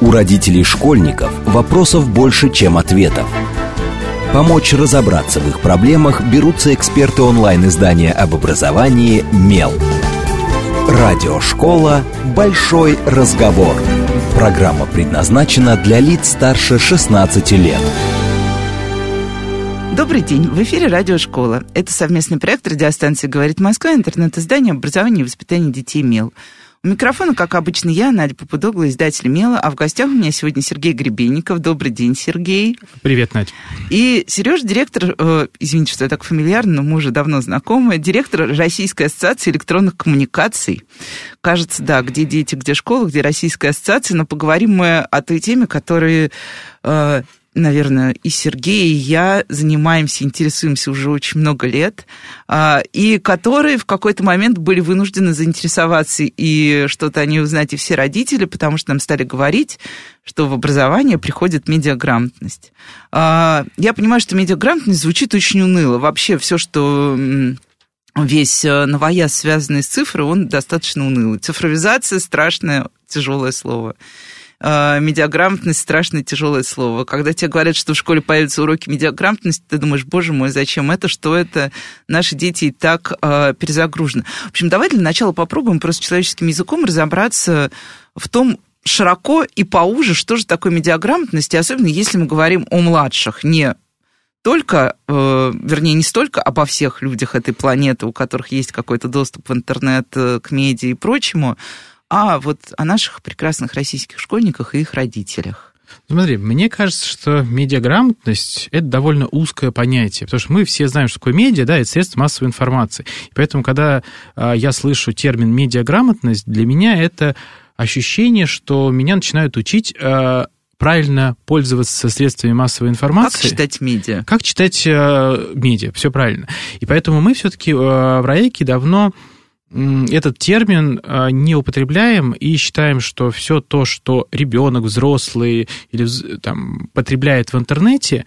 У родителей школьников вопросов больше, чем ответов. Помочь разобраться в их проблемах берутся эксперты онлайн-издания об образовании «Мел». Радиошкола «Большой разговор». Программа предназначена для лиц старше 16 лет. Добрый день. В эфире Радиошкола. Это совместный проект радиостанции «Говорит Москва», интернет-издание образования и воспитания детей «Мел». У микрофона, как обычно, я, Надя Попудогла, издатель «Мела», а в гостях у меня сегодня Сергей Гребенников. Добрый день, Сергей. Привет, Надя. И Сереж, директор, э, извините, что я так фамильярно, но мы уже давно знакомы, директор Российской ассоциации электронных коммуникаций. Кажется, да, где дети, где школа, где Российская ассоциация, но поговорим мы о той теме, которая э, наверное, и Сергей, и я занимаемся, интересуемся уже очень много лет, а, и которые в какой-то момент были вынуждены заинтересоваться и что-то о ней узнать и все родители, потому что нам стали говорить, что в образование приходит медиаграмотность. А, я понимаю, что медиаграмотность звучит очень уныло. Вообще все, что весь э, новояз, связанный с цифрой, он достаточно унылый. Цифровизация – страшное, тяжелое слово э, медиаграмотность страшное тяжелое слово. Когда тебе говорят, что в школе появятся уроки медиаграмотности, ты думаешь, боже мой, зачем это, что это? Наши дети и так э, перезагружены. В общем, давай для начала попробуем просто человеческим языком разобраться в том, широко и поуже, что же такое медиаграмотность, и особенно если мы говорим о младших, не только, э, вернее, не столько обо всех людях этой планеты, у которых есть какой-то доступ в интернет, э, к медиа и прочему, а вот о наших прекрасных российских школьниках и их родителях. Смотри, мне кажется, что медиаграмотность – это довольно узкое понятие, потому что мы все знаем, что такое медиа, да, это средство массовой информации. И поэтому, когда а, я слышу термин медиаграмотность, для меня это ощущение, что меня начинают учить а, правильно пользоваться средствами массовой информации. Как читать медиа? Как читать э, медиа, все правильно. И поэтому мы все-таки э, в РАЭКе давно этот термин а, не употребляем и считаем, что все то, что ребенок, взрослый или там, потребляет в интернете,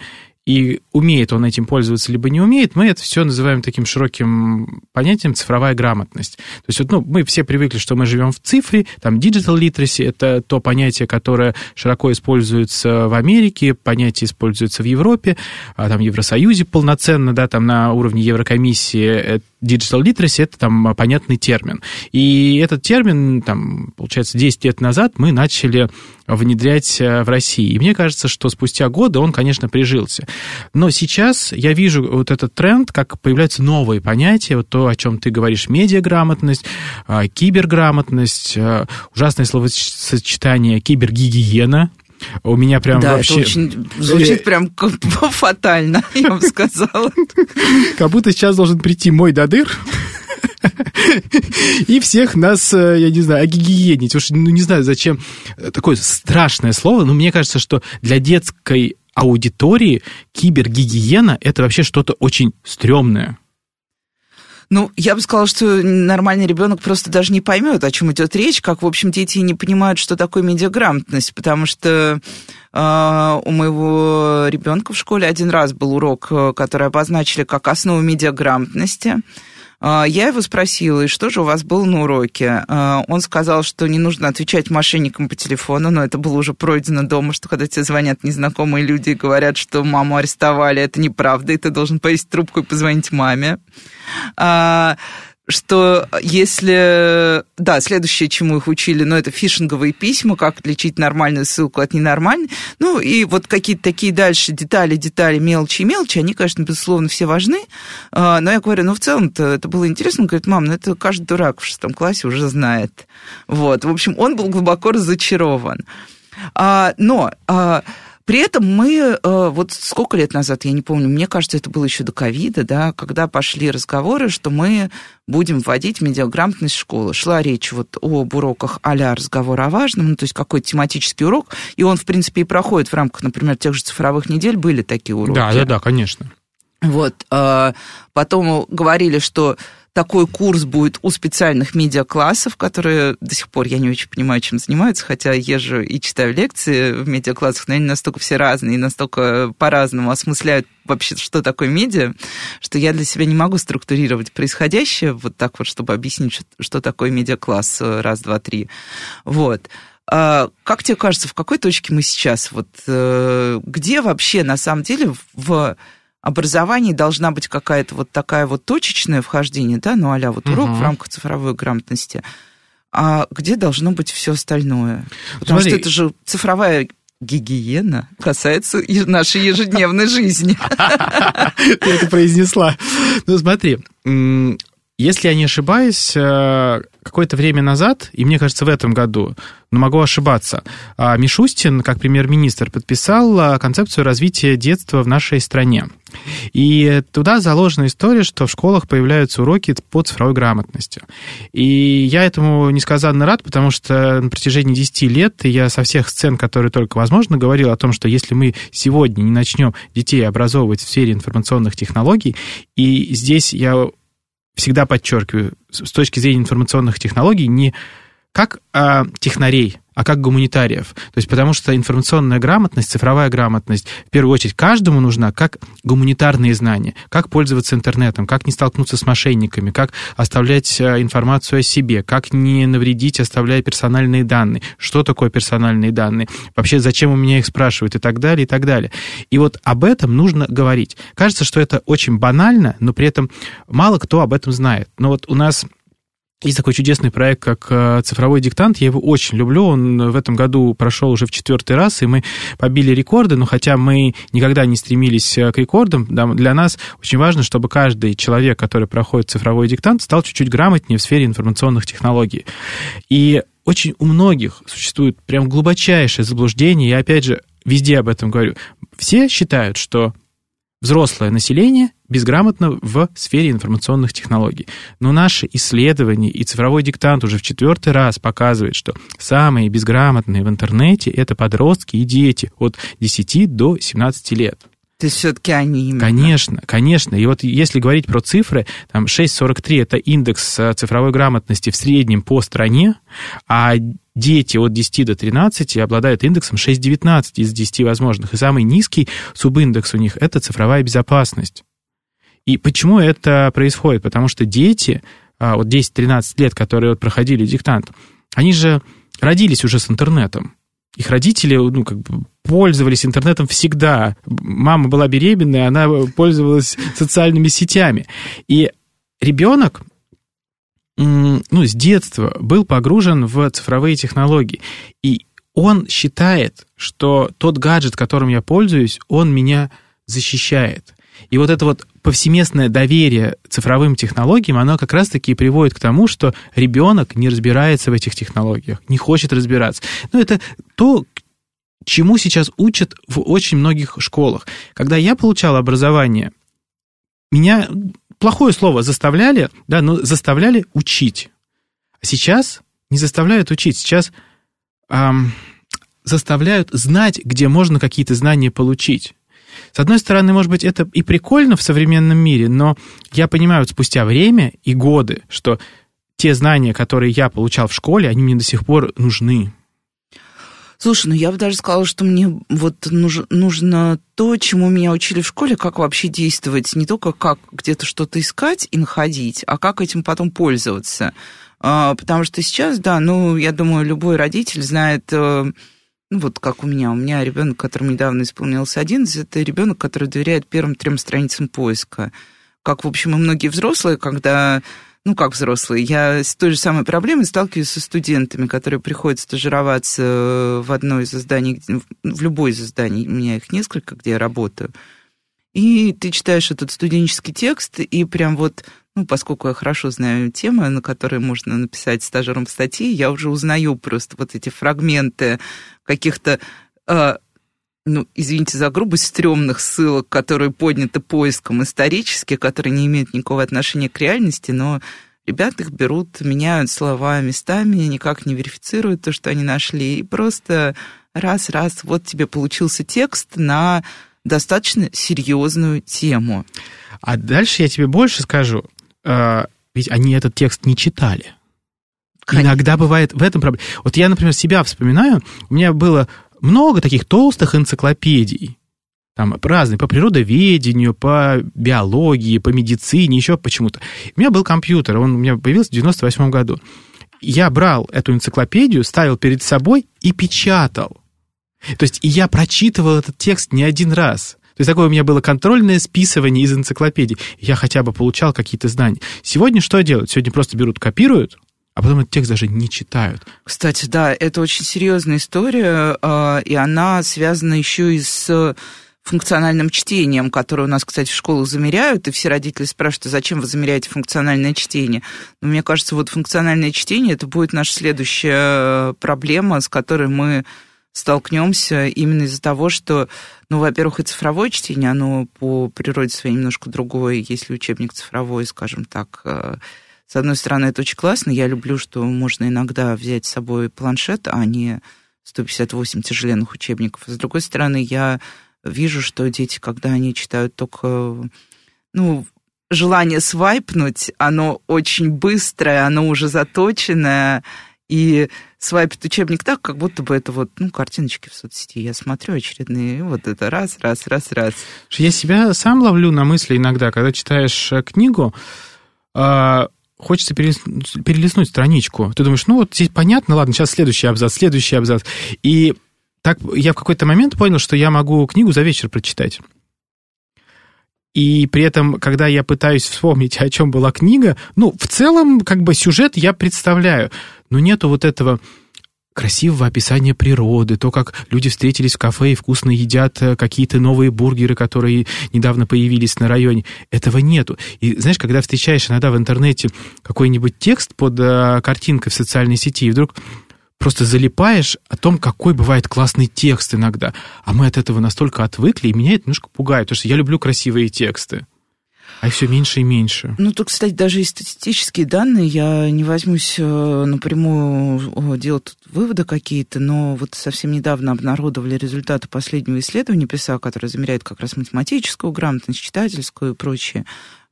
и умеет он этим пользоваться, либо не умеет, мы это все называем таким широким понятием цифровая грамотность. То есть вот, ну, мы все привыкли, что мы живем в цифре, там digital literacy – это то понятие, которое широко используется в Америке, понятие используется в Европе, а там в Евросоюзе полноценно, да, там на уровне Еврокомиссии э, digital literacy – это там понятный термин. И этот термин, там, получается, 10 лет назад мы начали внедрять э, в России. И мне кажется, что спустя годы он, конечно, прижился. Но сейчас я вижу вот этот тренд, как появляются новые понятия, вот то, о чем ты говоришь, медиаграмотность, а, киберграмотность, а, ужасное словосочетание кибергигиена, у меня прям да, вообще... это очень звучит прям фатально, я вам сказала. Как будто сейчас должен прийти мой дадыр, и всех нас, э, я не знаю, огигиенить. Уж ну, не знаю, зачем такое страшное слово, но мне кажется, что для детской аудитории кибергигиена – это вообще что-то очень стрёмное. Ну, я бы сказала, что нормальный ребенок просто даже не поймет, о чем идет речь, как, в общем, дети не понимают, что такое медиаграмотность, потому что э, у моего ребенка в школе один раз был урок, э, который обозначили как основу медиаграмотности. А, я его спросила, и что же у вас было на уроке? А, он сказал, что не нужно отвечать мошенникам по телефону, но это было уже пройдено дома, что когда тебе звонят незнакомые люди и говорят, что маму арестовали, это неправда, и ты должен повесить трубку и позвонить маме. А, что если... Да, следующее, чему их учили, ну, это фишинговые письма, как отличить нормальную ссылку от ненормальной. Ну, и вот какие-то такие дальше детали, детали, мелочи и мелочи, они, конечно, безусловно, все важны. А, но я говорю, ну, в целом-то это было интересно. Он говорит, мам, ну, это каждый дурак в шестом классе уже знает. Вот. В общем, он был глубоко разочарован. А, но... А, при этом мы, э, вот сколько лет назад, я не помню, мне кажется, это было еще до ковида, да, когда пошли разговоры, что мы будем вводить медиаграмотность в школу. Шла речь вот об уроках а-ля разговор о важном, ну, то есть какой-то тематический урок, и он, в принципе, и проходит в рамках, например, тех же цифровых недель, были такие уроки. Да, да, да, конечно. Вот, э, потом говорили, что такой курс будет у специальных медиаклассов, которые до сих пор я не очень понимаю, чем занимаются, хотя езжу и читаю лекции в медиаклассах, но они настолько все разные и настолько по-разному осмысляют вообще, что такое медиа, что я для себя не могу структурировать происходящее вот так вот, чтобы объяснить, что такое медиакласс э, раз, два, три. Вот. А, как тебе кажется, в какой точке мы сейчас? Вот э, где вообще на самом деле в образовании должна быть какая-то вот такая вот точечное вхождение, да, ну а вот урок угу. в рамках цифровой грамотности, а где должно быть все остальное? Потому Смотри. что это же цифровая гигиена касается нашей ежедневной жизни. Ты это произнесла. Ну смотри, если я не ошибаюсь, э, какое-то время назад, и мне кажется, в этом году, но могу ошибаться, а, Мишустин, как премьер-министр, подписал а, концепцию развития детства в нашей стране. И туда заложена история, что в школах появляются уроки по цифровой грамотности. И я этому несказанно рад, потому что на протяжении 10 лет я со всех сцен, которые только возможно, говорил о том, что если мы сегодня не начнем детей образовывать в сфере информационных технологий, и здесь я всегда подчеркиваю, с точки зрения информационных технологий, не как а, технарей, а как гуманитариев. То есть потому что информационная грамотность, цифровая грамотность в первую очередь каждому нужна как гуманитарные знания, как пользоваться интернетом, как не столкнуться с мошенниками, как оставлять а, информацию о себе, как не навредить, оставляя персональные данные, что такое персональные данные, вообще зачем у меня их спрашивают и так далее, и так далее. И вот об этом нужно говорить. Кажется, что это очень банально, но при этом мало кто об этом знает. Но вот у нас есть такой чудесный проект, как э, «Цифровой диктант». Я его очень люблю. Он в этом году прошел уже в четвертый раз, и мы побили рекорды. Но хотя мы никогда не стремились э, к рекордам, для нас очень важно, чтобы каждый человек, который проходит цифровой диктант, стал чуть-чуть грамотнее в сфере информационных технологий. И очень у многих существует прям глубочайшее заблуждение. Я, опять же, везде об этом говорю. Все считают, что взрослое население безграмотно в сфере информационных технологий. Но наши исследования и цифровой диктант уже в четвертый раз показывает, что самые безграмотные в интернете это подростки и дети от 10 до 17 лет. То есть все-таки они именно. Конечно, конечно. И вот если говорить про цифры, там 6,43 это индекс э, цифровой грамотности в среднем по стране, а дети от 10 до 13 обладают индексом 6,19 из 10 возможных. И самый низкий субиндекс у них – это цифровая безопасность. И почему это происходит? Потому что дети, а, вот 10-13 лет, которые вот проходили диктант, они же родились уже с интернетом. Их родители, ну, как бы пользовались интернетом всегда. Мама была беременная, она пользовалась социальными сетями. И ребенок, ну, с детства был погружен в цифровые технологии. И он считает, что тот гаджет, которым я пользуюсь, он меня защищает. И вот это вот повсеместное доверие цифровым технологиям, оно как раз-таки приводит к тому, что ребенок не разбирается в этих технологиях, не хочет разбираться. Но это то, чему сейчас учат в очень многих школах. Когда я получал образование, меня, плохое слово, заставляли, да, но заставляли учить. А сейчас не заставляют учить, сейчас эм, заставляют знать, где можно какие-то знания получить. С одной стороны, может быть, это и прикольно в современном мире, но я понимаю вот спустя время и годы, что те знания, которые я получал в школе, они мне до сих пор нужны. Слушай, ну я бы даже сказала, что мне вот нужно, нужно то, чему меня учили в школе, как вообще действовать, не только как где-то что-то искать и находить, а как этим потом пользоваться. А, потому что сейчас, да, ну, я думаю, любой родитель знает э, ну вот как у меня, у меня ребенок, которому недавно исполнился 11, это ребенок, который доверяет первым трем страницам поиска. Как, в общем, и многие взрослые, когда ну, как взрослые, я с той же самой проблемой сталкиваюсь со студентами, которые приходят стажироваться в одно из зданий, в любой из зданий, у меня их несколько, где я работаю, и ты читаешь этот студенческий текст, и прям вот ну, поскольку я хорошо знаю темы, на которые можно написать стажером статьи, я уже узнаю просто вот эти фрагменты каких-то, э, ну, извините за грубость, стрёмных ссылок, которые подняты поиском исторически, которые не имеют никакого отношения к реальности, но ребята их берут, меняют слова местами, никак не верифицируют то, что они нашли, и просто раз-раз, вот тебе получился текст на достаточно серьезную тему. А дальше я тебе больше скажу. А, ведь они этот текст не читали. Конечно. Иногда бывает в этом проблема. Вот я, например, себя вспоминаю, у меня было много таких толстых энциклопедий, там разные, по природоведению, по биологии, по медицине, еще почему-то. У меня был компьютер, он у меня появился в 98 году. я брал эту энциклопедию, ставил перед собой и печатал. То есть я прочитывал этот текст не один раз. То есть такое у меня было контрольное списывание из энциклопедии. Я хотя бы получал какие-то знания. Сегодня что делают? Сегодня просто берут, копируют, а потом этот текст даже не читают. Кстати, да, это очень серьезная история, а, и она связана еще и с функциональным чтением, которое у нас, кстати, в школах замеряют, и все родители спрашивают, а зачем вы замеряете функциональное чтение? Но мне кажется, вот функциональное чтение это будет наша следующая проблема, с которой мы столкнемся именно из-за того, что, ну, во-первых, и цифровое чтение, оно по природе своей немножко другое, если учебник цифровой, скажем так. Э, с одной стороны, это очень классно, я люблю, что можно иногда взять с собой планшет, а не 158 тяжеленных учебников. А с другой стороны, я вижу, что дети, когда они читают только, ну, желание свайпнуть, оно очень быстрое, оно уже заточенное, и свайпит учебник так, как будто бы это вот, ну, картиночки в соцсети. Я смотрю очередные, вот это раз, раз, раз, раз. Я себя сам ловлю на мысли иногда, когда читаешь э, книгу, а, хочется перелистнуть, страничку. Ты думаешь, ну вот здесь понятно, ладно, сейчас следующий абзац, следующий абзац. И так я в какой-то момент понял, что я могу книгу за вечер прочитать. И при этом, когда я пытаюсь вспомнить, о чем была книга, ну, в целом, как бы сюжет я представляю, но нету вот этого красивого описания природы, то, как люди встретились в кафе и вкусно едят э, какие-то новые бургеры, которые недавно появились на районе. Этого нету. И знаешь, когда встречаешь иногда в интернете какой-нибудь текст под э, картинкой в социальной сети, и вдруг просто залипаешь о том, какой бывает классный текст иногда. А мы от этого настолько отвыкли, и меня это немножко пугает, потому что я люблю красивые тексты. А все меньше и меньше. Ну, тут, кстати, даже и статистические данные, я не возьмусь э, напрямую делать выводы какие-то, но вот совсем недавно обнародовали результаты последнего исследования ПИСА, которое замеряет как раз математическую грамотность, читательскую и прочее.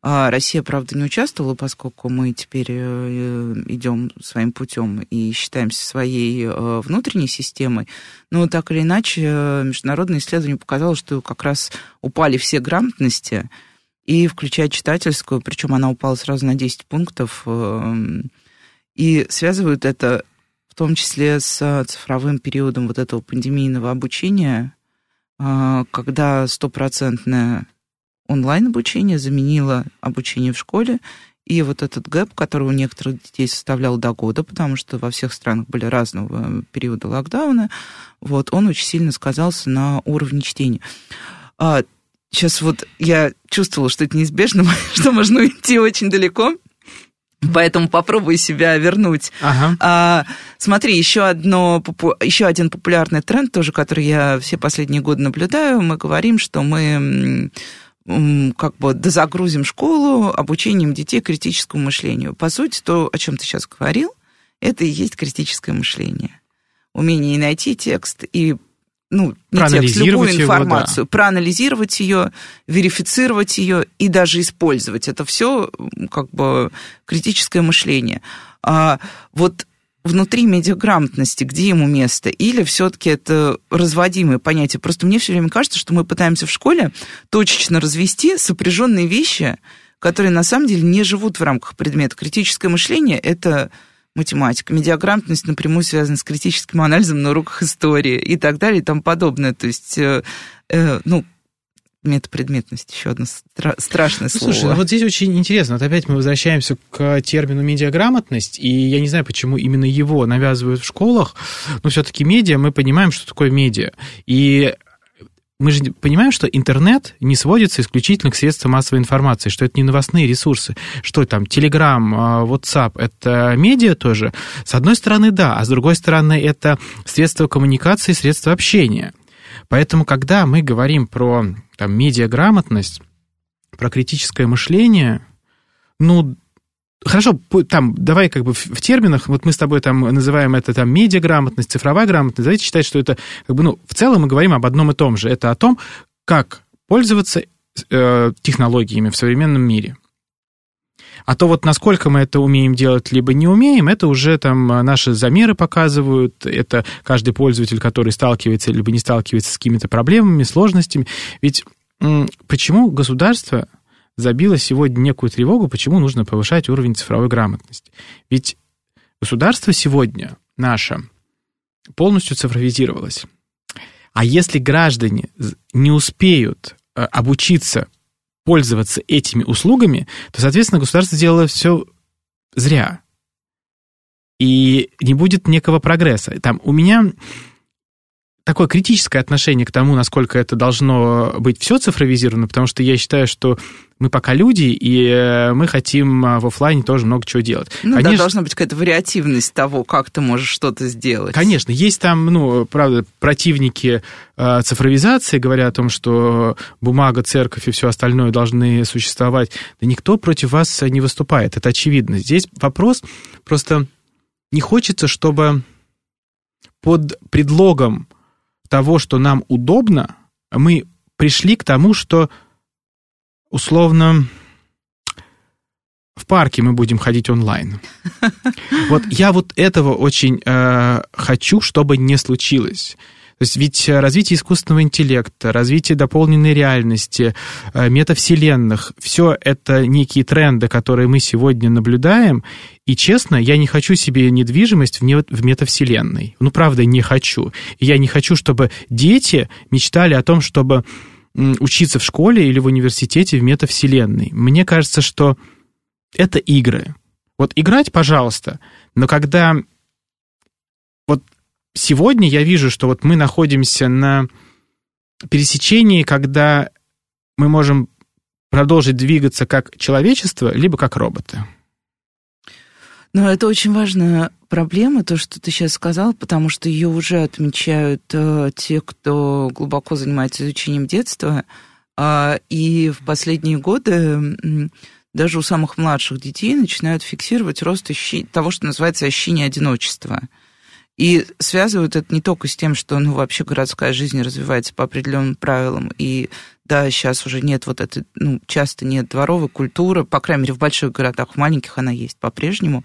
А Россия, правда, не участвовала, поскольку мы теперь э, идем своим путем и считаемся своей э, внутренней системой. Но так или иначе, э, международное исследование показало, что как раз упали все грамотности, и включая читательскую, причем она упала сразу на 10 пунктов, и связывают это в том числе с цифровым периодом вот этого пандемийного обучения, когда стопроцентная онлайн-обучение заменило обучение в школе, и вот этот гэп, который у некоторых детей составлял до года, потому что во всех странах были разного периода локдауна, вот, он очень сильно сказался на уровне чтения. А, сейчас вот я чувствовала, что это неизбежно, что можно уйти очень далеко, Поэтому попробуй себя вернуть. Ага. А, смотри, еще, одно, еще один популярный тренд, тоже, который я все последние годы наблюдаю. Мы говорим, что мы как бы дозагрузим школу обучением детей критическому мышлению. По сути, то, о чем ты сейчас говорил, это и есть критическое мышление. Умение найти текст и ну, не текст, любую информацию, его, да. проанализировать ее, верифицировать ее и даже использовать. Это все как бы критическое мышление. А вот внутри медиаграмотности, где ему место, или все-таки это разводимые понятия. Просто мне все время кажется, что мы пытаемся в школе точечно развести сопряженные вещи, которые на самом деле не живут в рамках предмета. Критическое мышление — это математика. Медиаграмотность напрямую связана с критическим анализом на уроках истории и так далее и тому подобное. То есть, э, э, ну, метапредметность, еще одно стра- страшное ну, слово. Слушай, ну вот здесь очень интересно. Вот опять мы возвращаемся к термину медиаграмотность, и я не знаю, почему именно его навязывают в школах, но все-таки медиа, мы понимаем, что такое медиа. И мы же понимаем, что интернет не сводится исключительно к средствам массовой информации, что это не новостные ресурсы, что там Telegram, а, WhatsApp, это медиа тоже. С одной стороны, да, а с другой стороны, это средства коммуникации, средства общения. Поэтому, когда мы говорим про там, медиаграмотность, про критическое мышление, ну, Хорошо, там, давай как бы в, терминах, вот мы с тобой там называем это там медиаграмотность, цифровая грамотность, давайте считать, что это как бы, ну, в целом мы говорим об одном и том же. Это о том, как пользоваться э, технологиями в современном мире. А то вот насколько мы это умеем делать, либо не умеем, это уже там наши замеры показывают, это каждый пользователь, который сталкивается либо не сталкивается с какими-то проблемами, сложностями. Ведь почему государство забило сегодня некую тревогу, почему нужно повышать уровень цифровой грамотности. Ведь государство сегодня наше полностью цифровизировалось. А если граждане не успеют э, обучиться пользоваться этими услугами, то, соответственно, государство сделало все зря. И не будет некого прогресса. Там у меня такое критическое отношение к тому, насколько это должно быть все цифровизировано, потому что я считаю, что мы пока люди, и э, мы хотим а, в офлайне тоже много чего делать. Ну Конечно, да, должна быть какая-то вариативность того, как ты можешь что-то сделать. Конечно, есть там, ну, правда, противники э, цифровизации, говорят о том, что бумага, церковь и все остальное должны существовать. Да никто против вас не выступает, это очевидно. Здесь вопрос просто не хочется, чтобы под предлогом того, что нам удобно, мы пришли к тому, что условно в парке мы будем ходить онлайн. Вот я вот этого очень э, хочу, чтобы не случилось. То есть ведь развитие искусственного интеллекта, развитие дополненной реальности, э, метавселенных, все это некие тренды, которые мы сегодня наблюдаем. И честно, я не хочу себе недвижимость в, метавселенной. Ну, правда, не хочу. Я не хочу, чтобы дети мечтали о том, чтобы учиться в школе или в университете в метавселенной. Мне кажется, что это игры. Вот играть, пожалуйста, но когда сегодня я вижу, что вот мы находимся на пересечении, когда мы можем продолжить двигаться как человечество, либо как роботы. Но это очень важная проблема, то, что ты сейчас сказал, потому что ее уже отмечают э, те, кто глубоко занимается изучением детства. Э, и в последние годы э, даже у самых младших детей начинают фиксировать рост ощущ... того, что называется ощущение одиночества. И связывают это не только с тем, что ну, вообще городская жизнь развивается по определенным правилам, и да, сейчас уже нет вот этой, ну, часто нет дворовой культуры, по крайней мере, в больших городах, в маленьких она есть по-прежнему.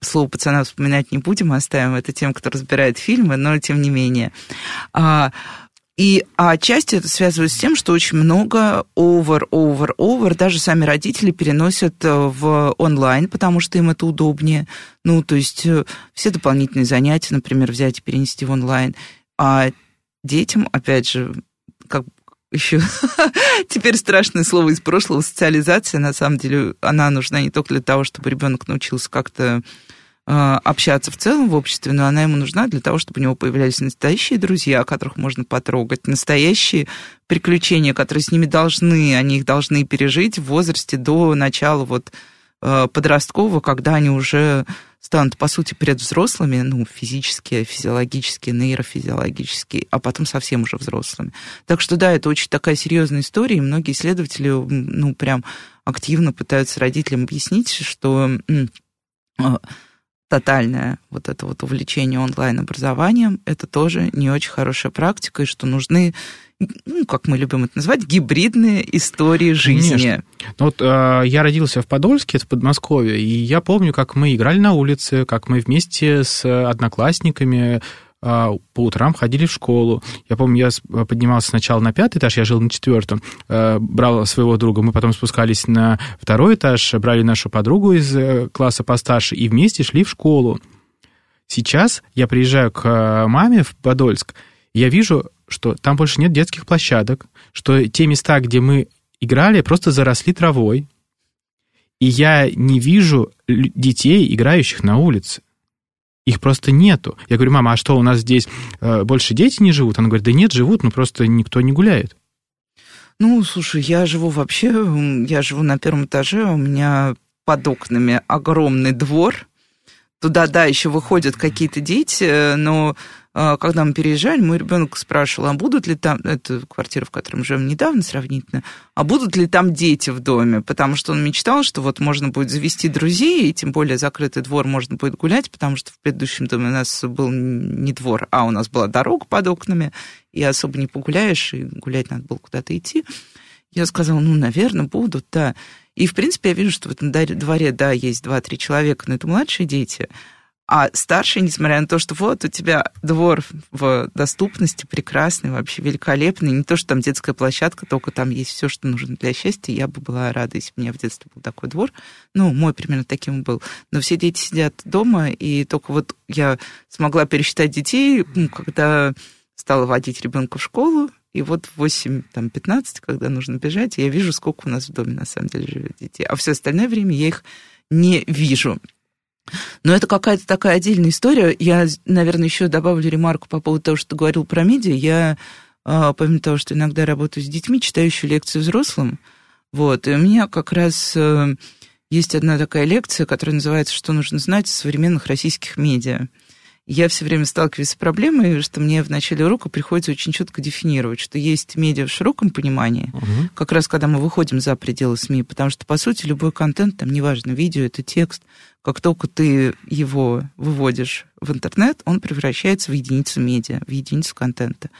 Слово пацана вспоминать не будем, оставим это тем, кто разбирает фильмы, но тем не менее. А, и а отчасти это связывается с тем, что очень много over, over, over, даже сами родители переносят э, в онлайн, потому что им это удобнее. Ну, то есть э, все дополнительные занятия, например, взять и перенести в онлайн. А детям, опять же, как еще теперь страшное слово из прошлого, социализация, на самом деле, она нужна не только для того, чтобы ребенок научился как-то общаться в целом в обществе, но она ему нужна для того, чтобы у него появлялись настоящие друзья, которых можно потрогать, настоящие приключения, которые с ними должны, они их должны пережить в возрасте до начала вот э, подросткового, когда они уже станут, по сути, перед взрослыми, ну, физически, физиологически, нейрофизиологически, а потом совсем уже взрослыми. Так что, да, это очень такая серьезная история, и многие исследователи, ну, прям активно пытаются родителям объяснить, что э, тотальное вот это вот увлечение онлайн-образованием, это тоже не очень хорошая практика, и что нужны ну, как мы любим это называть, гибридные истории жизни. Конечно. Ну, вот э, я родился в Подольске, это Подмосковье, и я помню, как мы играли на улице, как мы вместе с одноклассниками по утрам ходили в школу. Я помню, я поднимался сначала на пятый этаж, я жил на четвертом, э, брал своего друга, мы потом спускались на второй этаж, брали нашу подругу из э, класса постарше и вместе шли в школу. Сейчас я приезжаю к э, маме в Подольск, и я вижу, что там больше нет детских площадок, что те места, где мы играли, просто заросли травой, и я не вижу детей, играющих на улице. Их просто нету. Я говорю, мама, а что, у нас здесь э, больше дети не живут? Она говорит, да нет, живут, но просто никто не гуляет. Ну, слушай, я живу вообще, я живу на первом этаже, у меня под окнами огромный двор. Туда, да, еще выходят какие-то дети, но а, когда мы переезжали, мой ребенок спрашивал, а будут ли там, это квартира, в которой мы живем недавно сравнительно, а будут ли там дети в доме? Потому что он мечтал, что вот можно будет завести друзей, и тем более закрытый двор можно будет гулять, потому что в предыдущем доме у нас был не двор, а у нас была дорога под окнами, и особо не погуляешь, и гулять надо было куда-то идти. Я сказала, ну, наверное, будут, да. И, в принципе, я вижу, что в этом дворе, да, есть два-три человека, но это младшие дети – А старший, несмотря на то, что вот у тебя двор в доступности прекрасный, вообще великолепный, не то, что там детская площадка, только там есть все, что нужно для счастья, я бы была рада, если бы у меня в детстве был такой двор. Ну, мой примерно таким был. Но все дети сидят дома, и только вот я смогла пересчитать детей, ну, когда стала водить ребенка в школу, и вот в 8-15, когда нужно бежать, я вижу, сколько у нас в доме на самом деле живет детей. А все остальное время я их не вижу. Но это какая-то такая отдельная история. Я, наверное, еще добавлю ремарку по поводу того, что ты говорил про медиа. Я, а, помимо того, что иногда работаю с детьми, читаю еще лекции взрослым. Вот, и у меня как раз э, есть одна такая лекция, которая называется «Что нужно знать о современных российских медиа» я все время сталкиваюсь с проблемой, что мне в начале урока приходится очень четко дефинировать, что есть медиа в широком понимании, угу. как раз когда мы выходим за пределы СМИ, потому что, по сути, любой контент, там, неважно, видео, это текст, как только ты его выводишь в интернет, он превращается в единицу медиа, в единицу контента.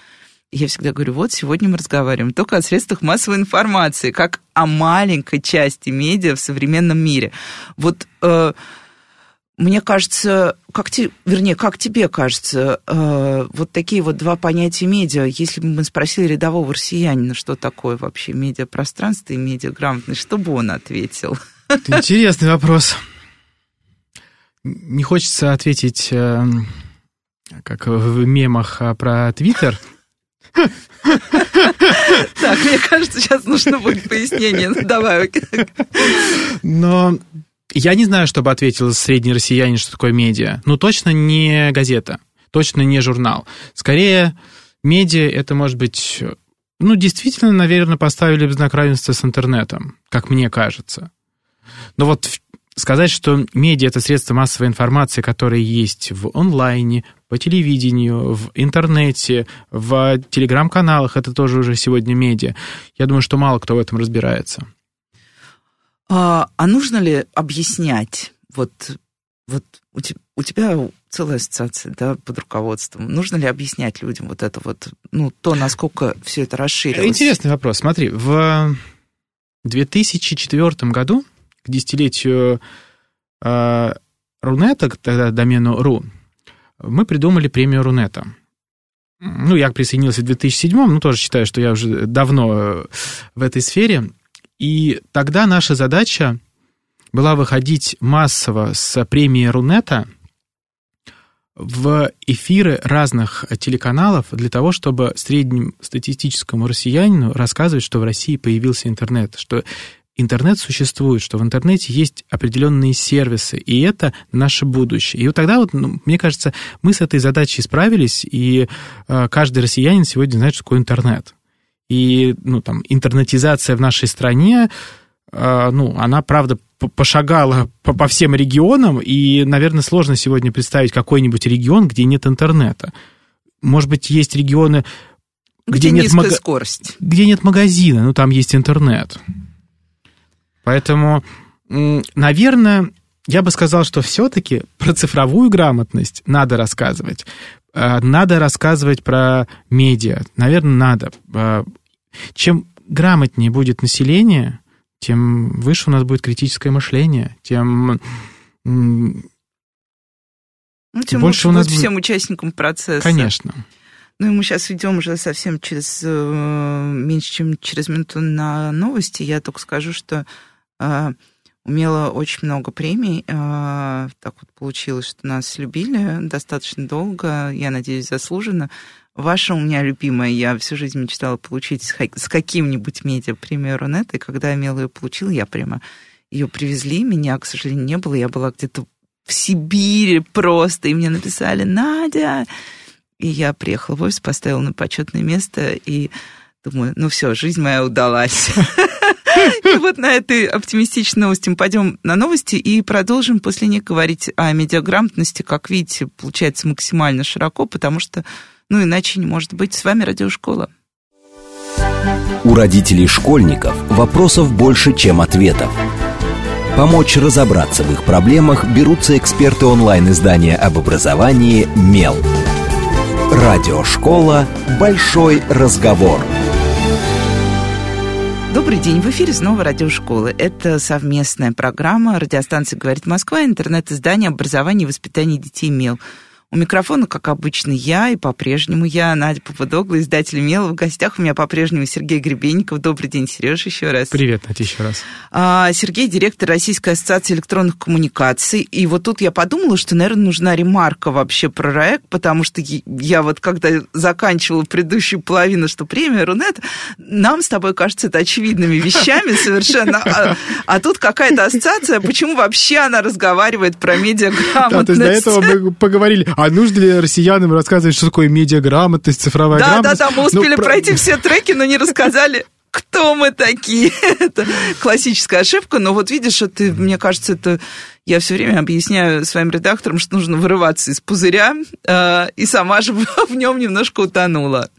Я всегда говорю, вот сегодня мы разговариваем только о средствах массовой информации, как о маленькой части медиа в современном мире. Вот э, мне кажется, как те, вернее, как тебе кажется, э, вот такие вот два понятия медиа, если бы мы спросили рядового россиянина, что такое вообще медиапространство и медиаграмотность, что бы он ответил? Это интересный вопрос. Не хочется ответить, э, как в мемах а, про Твиттер. Так, мне кажется, сейчас нужно будет пояснение. Ну, давай. Но я не знаю, чтобы ответил средний россиянин, что такое медиа. Ну, точно не газета, точно не журнал. Скорее, медиа — это, может быть, ну, действительно, наверное, поставили бы знак равенства с интернетом, как мне кажется. Но вот сказать, что медиа — это средство массовой информации, которые есть в онлайне, по телевидению, в интернете, в телеграм-каналах, это тоже уже сегодня медиа. Я думаю, что мало кто в этом разбирается. А, а нужно ли объяснять, вот, вот у, te, у тебя целая ассоциация, да, под руководством, нужно ли объяснять людям вот это вот, ну, то, насколько все это расширилось? Интересный вопрос. Смотри, в 2004 году, к десятилетию э, Рунета, тогда домену РУ, мы придумали премию Рунета. Ну, я присоединился в 2007, ну, тоже считаю, что я уже давно в этой сфере. И тогда наша задача была выходить массово с премии Рунета в эфиры разных телеканалов для того, чтобы среднему статистическому россиянину рассказывать, что в России появился интернет, что интернет существует, что в интернете есть определенные сервисы, и это наше будущее. И вот тогда, вот, ну, мне кажется, мы с этой задачей справились, и э, каждый россиянин сегодня знает, что такое интернет. И, ну, там, интернетизация в нашей стране, э, ну, она, правда, пошагала по, по всем регионам, и, наверное, сложно сегодня представить какой-нибудь регион, где нет интернета. Может быть, есть регионы, где, где нет мага... скорость. Где нет магазина, но там есть интернет. Поэтому, наверное, я бы сказал, что все-таки про цифровую грамотность надо рассказывать. Э, надо рассказывать про медиа. Наверное, надо. Чем грамотнее будет население, тем выше у нас будет критическое мышление, тем ну, тем больше у нас будет всем участникам процесса. Конечно. Ну и мы сейчас идем уже совсем через э, меньше, чем через минуту на новости. Я только скажу, что э, умела очень много премий. Э, так вот получилось, что нас любили достаточно долго, я надеюсь, заслуженно. Ваша у меня любимая, я всю жизнь мечтала получить с каким-нибудь медиа премию Рунет, и когда я Мела ее получила, я прямо ее привезли, меня, к сожалению, не было, я была где-то в Сибири просто, и мне написали «Надя!» И я приехала в офис, поставила на почетное место, и думаю, ну все, жизнь моя удалась. И вот на этой оптимистичной новости мы пойдем на новости и продолжим после них говорить о медиаграмотности. Как видите, получается максимально широко, потому что ну, иначе не может быть. С вами Радиошкола. У родителей школьников вопросов больше, чем ответов. Помочь разобраться в их проблемах берутся эксперты онлайн-издания об образовании «Мел». Радиошкола «Большой разговор». Добрый день, в эфире снова радиошколы. Это совместная программа радиостанции «Говорит Москва», интернет-издание «Образование и воспитание детей МЕЛ». У микрофона, как обычно, я и по-прежнему я, Надя Попудогла, издатель Мела. В гостях у меня по-прежнему Сергей Гребенников. Добрый день, Сереж, еще раз. Привет, Надя, еще раз. А, Сергей, директор Российской ассоциации электронных коммуникаций. И вот тут я подумала, что, наверное, нужна ремарка вообще про РАЭК, потому что я вот когда заканчивала предыдущую половину, что премия Рунет, нам с тобой кажется это очевидными вещами совершенно. А, а тут какая-то ассоциация, почему вообще она разговаривает про медиаграмотность? Да, то есть до этого мы поговорили, а нужно ли россиянам рассказывать, что такое медиаграмотность, цифровая да, грамотность? Да, да, мы успели ну, пройти про... все треки, но не рассказали кто мы такие? это классическая ошибка, но вот видишь, это, мне кажется, это я все время объясняю своим редакторам, что нужно вырываться из пузыря, э, и сама же в нем немножко утонула.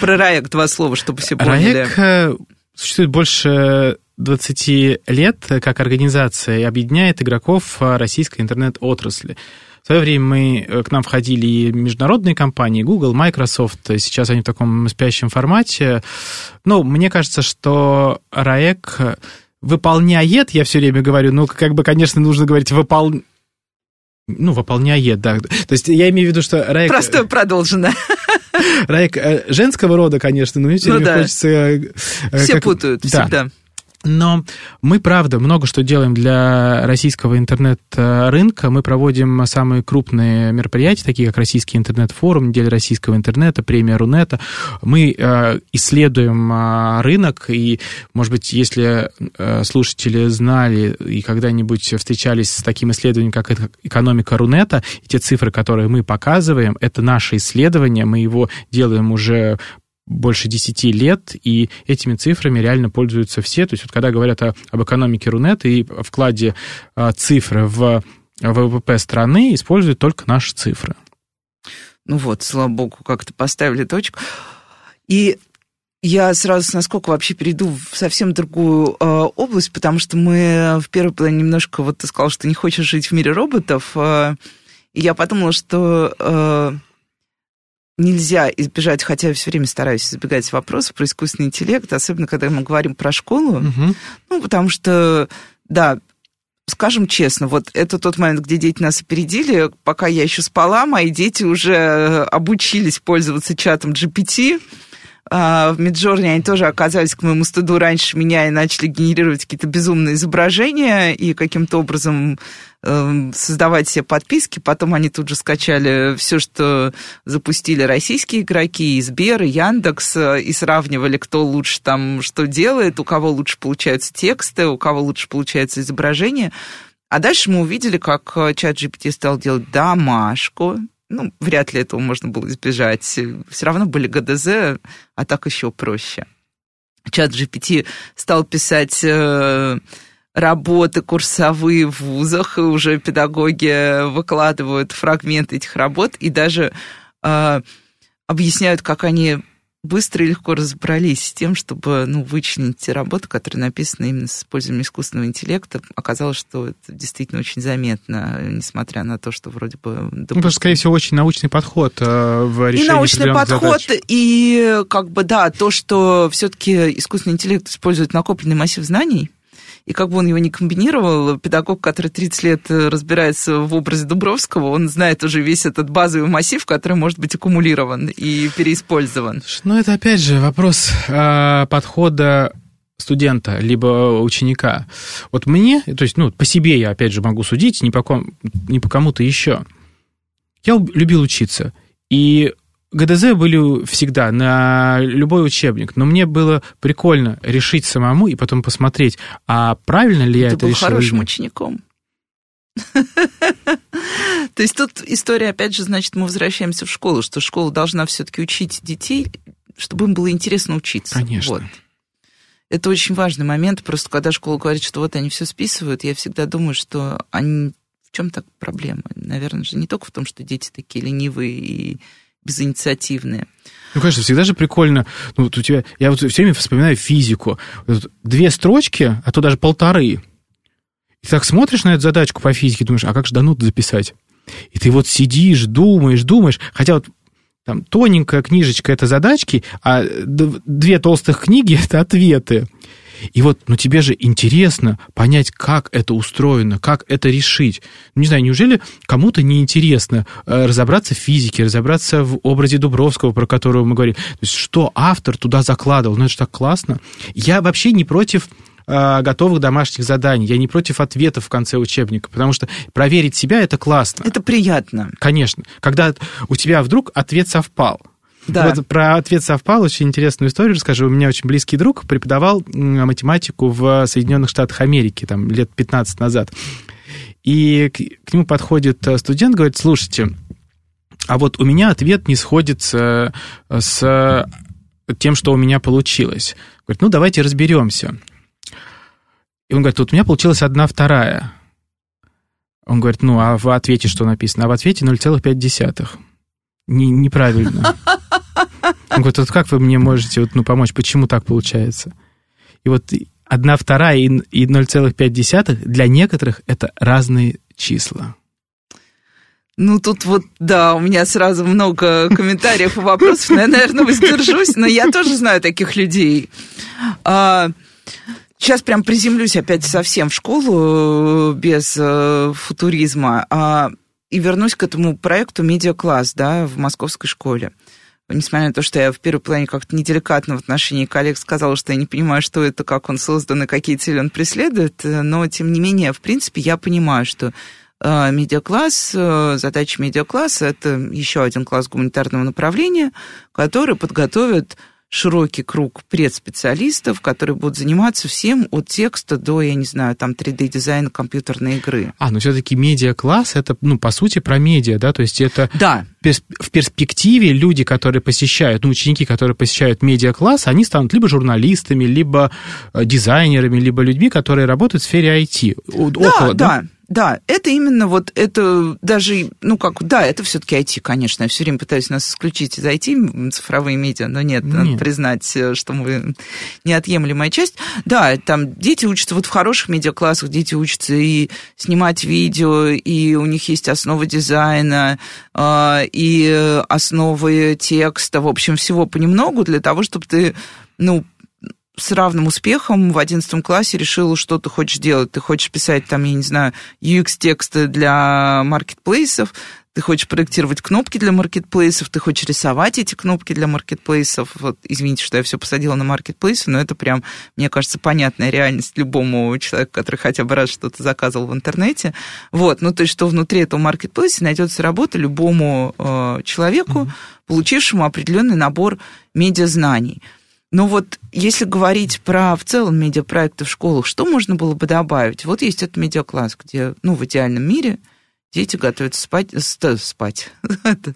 Про РАЭК два слова, чтобы все поняли. РАЭК э, существует больше 20 лет как организация и объединяет игроков российской интернет-отрасли. В свое время мы, э, к нам входили и международные компании, Google, Microsoft, сейчас они в таком спящем формате. Ну, мне кажется, что РАЭК выполняет, я все время говорю, ну, как бы, конечно, нужно говорить выпол... Ну, выполняет, да. То есть я имею в виду, что РАЭК... Простое продолжено. РАЭК э, женского рода, конечно, но мне все ну, да. хочется... Э, все как... путают да. всегда. Но мы, правда, много что делаем для российского интернет-рынка. Мы проводим самые крупные мероприятия, такие как Российский интернет-форум, Неделя российского интернета, премия Рунета. Мы э, исследуем э, рынок, и, может быть, если э, слушатели знали и когда-нибудь встречались с таким исследованием, как экономика Рунета, и те цифры, которые мы показываем, это наше исследование, мы его делаем уже больше 10 лет, и этими цифрами реально пользуются все. То есть вот когда говорят о, об экономике Рунета и о вкладе а, цифры в ВВП страны, используют только наши цифры. Ну вот, слава богу, как-то поставили точку. И я сразу насколько вообще перейду в совсем другую э, область, потому что мы в первой плане немножко, вот ты сказал, что не хочешь жить в мире роботов, э, и я подумала, что э, нельзя избежать, хотя я все время стараюсь избегать вопросов про искусственный интеллект, особенно когда мы говорим про школу. Угу. Ну, потому что, да, скажем честно, вот это тот момент, где дети нас опередили. Пока я еще спала, мои дети уже обучились пользоваться чатом GPT. А, в Миджорни они тоже оказались к моему стыду раньше меня и начали генерировать какие-то безумные изображения и каким-то образом э, создавать себе подписки. Потом они тут же скачали все, что запустили российские игроки, и Сбер, и Яндекс, э, и сравнивали, кто лучше там что делает, у кого лучше получаются тексты, у кого лучше получается изображение. А дальше мы увидели, как э, чат GPT стал делать домашку, ну, вряд ли этого можно было избежать. Все равно были ГДЗ, а так еще проще. Чат GPT стал писать э, работы курсовые в вузах, и уже педагоги выкладывают фрагменты этих работ и даже э, объясняют, как они быстро и легко разобрались с тем, чтобы ну, вычленить те работы, которые написаны именно с использованием искусственного интеллекта. Оказалось, что это действительно очень заметно, несмотря на то, что вроде бы... Ну, потому что, скорее всего, очень научный подход э, в решении И научный подход, задач. и как бы, да, то, что все-таки искусственный интеллект использует накопленный массив знаний, и как бы он его не комбинировал, педагог, который 30 лет э, разбирается в образе Дубровского, он знает уже весь этот базовый массив, который может быть аккумулирован и переиспользован. Ну, это опять же вопрос э, подхода студента, либо ученика. Вот мне, то есть, ну, по себе я, опять же, могу судить, не по, ком, не по кому-то еще. Я любил учиться. И ГДЗ были всегда на любой учебник, но мне было прикольно решить самому и потом посмотреть, а правильно ли я Ты это был решил. хорошим учеником. То есть тут история, опять же, значит, мы возвращаемся в школу, что школа должна все-таки учить детей, чтобы им было интересно учиться. Конечно. Вот. Это очень важный момент. Просто когда школа говорит, что вот они все списывают, я всегда думаю, что они... в чем так проблема? Наверное же не только в том, что дети такие ленивые и безинициативные. Ну, конечно, всегда же прикольно. Ну, вот у тебя, я вот все время вспоминаю физику. Две строчки, а то даже полторы. И так смотришь на эту задачку по физике, думаешь, а как же Данут записать? И ты вот сидишь, думаешь, думаешь. Хотя вот там тоненькая книжечка — это задачки, а две толстых книги — это ответы. И вот, ну тебе же интересно понять, как это устроено, как это решить. Не знаю, неужели кому-то не интересно э, разобраться в физике, разобраться в образе Дубровского, про которого мы говорили. То есть, что автор туда закладывал, ну это же так классно. Я вообще не против э, готовых домашних заданий. Я не против ответов в конце учебника, потому что проверить себя это классно. Это приятно. Конечно. Когда у тебя вдруг ответ совпал. Да. Вот про ответ совпал, очень интересную историю расскажу. У меня очень близкий друг преподавал математику в Соединенных Штатах Америки, там, лет 15 назад. И к, к нему подходит э, студент, говорит, слушайте, а вот у меня ответ не сходится с тем, что у меня получилось. Говорит, ну, давайте разберемся. И он говорит, вот у меня получилась одна вторая. Он говорит, ну, а в ответе что написано? А в ответе 0,5. Не, неправильно. Он говорит, вот как вы мне можете вот, ну, помочь? Почему так получается? И вот одна вторая и 0,5 для некоторых это разные числа. Ну, тут вот, да, у меня сразу много комментариев и вопросов, я, наверное, воздержусь, но я тоже знаю таких людей. А, сейчас прям приземлюсь опять совсем в школу э, без э, футуризма а, и вернусь к этому проекту «Медиакласс», да, в московской школе. Несмотря на то, что я в первой плане как-то неделикатно в отношении коллег сказала, что я не понимаю, что это, как он создан и какие цели он преследует, но, тем не менее, в принципе, я понимаю, что э, медиакласс, э, задача медиакласса – это еще один класс гуманитарного направления, который подготовит широкий круг предспециалистов, которые будут заниматься всем от текста до, я не знаю, там 3D-дизайна компьютерной игры. А, но все-таки медиа-класс это, ну, по сути, про медиа, да, то есть это... Да. В перспективе люди, которые посещают, ну, ученики, которые посещают медиа-класс, они станут либо журналистами, либо э, дизайнерами, либо людьми, которые работают в сфере IT. Да, Около, да, да. Да, это именно вот это даже, ну как, да, это все-таки IT, конечно. Я все время пытаюсь нас исключить из IT, цифровые медиа, но нет, нет. надо признать, э, что мы неотъемлемая часть. Да, там дети учатся вот в хороших медиаклассах, дети учатся и снимать видео, и у них есть основы дизайна, а, и основы текста, в общем, всего понемногу для того, чтобы ты ну, с равным успехом в одиннадцатом классе решил, что ты хочешь делать. Ты хочешь писать там, я не знаю, UX-тексты для маркетплейсов, ты хочешь проектировать кнопки для маркетплейсов, ты хочешь рисовать эти кнопки для маркетплейсов. Вот, извините, что я все посадила на маркетплейсы, но это прям, мне кажется, понятная реальность любому человеку, который хотя бы раз что-то заказывал в интернете. Вот, ну то есть, что внутри этого маркетплейса найдется работа любому э, человеку, mm-hmm. получившему определенный набор медиазнаний. Но вот если говорить про в целом медиапроекты в школах, что можно было бы добавить? Вот есть этот медиакласс, где, ну, в идеальном мире дети готовятся спать, спать. Это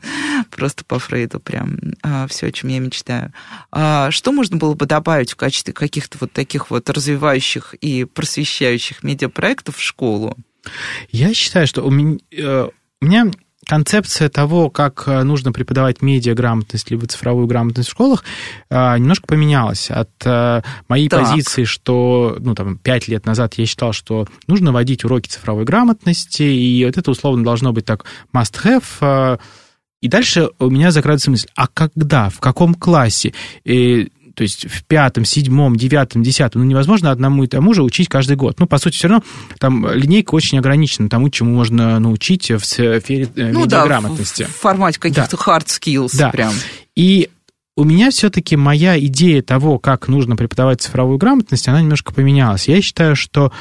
просто по Фрейду прям а, все, о чем я мечтаю. А, что можно было бы добавить в качестве каких-то вот таких вот развивающих и просвещающих медиапроектов в школу? Я считаю, что у меня, э, у меня концепция того, как э, нужно преподавать медиаграмотность либо цифровую грамотность в школах, э, немножко поменялась. От э, моей так. позиции, что ну, там, пять лет назад я считал, что нужно вводить уроки цифровой грамотности, и вот это условно должно быть так must-have, и дальше у меня закрадывается мысль, а когда, в каком классе? И то есть в пятом, седьмом, девятом, десятом, ну, невозможно одному и тому же учить каждый год. Ну, по сути, все равно там линейка очень ограничена тому, чему можно научить в сфере э, ну, медиаграмотности. Да, в, в формате каких-то да. hard skills да. прям. И у меня все-таки моя идея того, как нужно преподавать цифровую грамотность, она немножко поменялась. Я считаю, что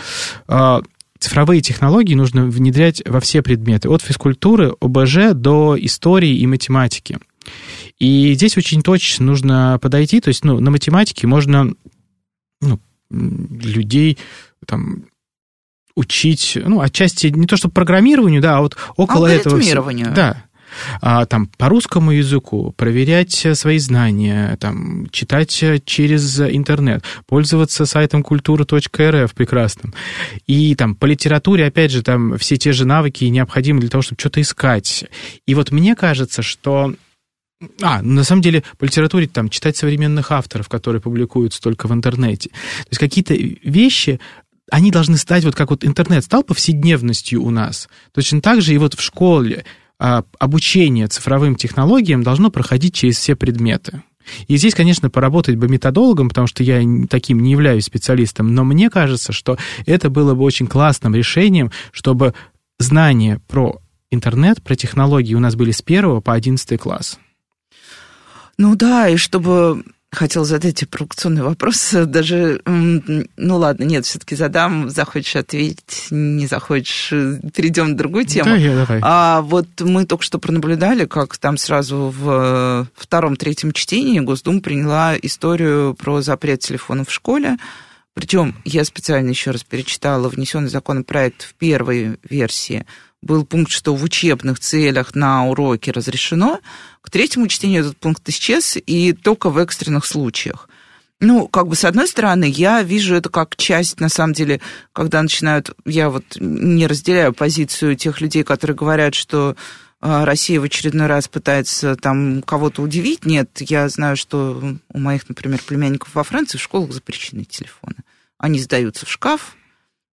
э, цифровые технологии нужно внедрять во все предметы, от физкультуры, ОБЖ до истории и математики. И здесь очень точно нужно подойти, то есть ну, на математике можно ну, людей там, учить, ну, отчасти не то, что программированию, да, а вот около этого... Да, а, там, по русскому языку, проверять свои знания, там, читать через интернет, пользоваться сайтом культура.рф прекрасным. И там по литературе, опять же, там все те же навыки необходимы для того, чтобы что-то искать. И вот мне кажется, что а, на самом деле, по литературе там читать современных авторов, которые публикуются только в интернете. То есть какие-то вещи, они должны стать, вот как вот интернет стал повседневностью у нас, точно так же и вот в школе а, обучение цифровым технологиям должно проходить через все предметы. И здесь, конечно, поработать бы методологом, потому что я таким не являюсь специалистом, но мне кажется, что это было бы очень классным решением, чтобы знания про интернет, про технологии у нас были с первого по одиннадцатый класс. Ну да, и чтобы хотел задать тебе провокационный вопрос, даже, ну ладно, нет, все-таки задам, захочешь ответить, не захочешь, перейдем на другую тему. Да, я, давай. А вот мы только что пронаблюдали, как там сразу в втором-третьем чтении Госдума приняла историю про запрет телефонов в школе, причем я специально еще раз перечитала внесенный законопроект в первой версии был пункт, что в учебных целях на уроке разрешено. К третьему чтению этот пункт исчез, и только в экстренных случаях. Ну, как бы, с одной стороны, я вижу это как часть, на самом деле, когда начинают... Я вот не разделяю позицию тех людей, которые говорят, что а, Россия в очередной раз пытается там кого-то удивить. Нет, я знаю, что у моих, например, племянников во Франции в школах запрещены телефоны. Они сдаются в шкаф,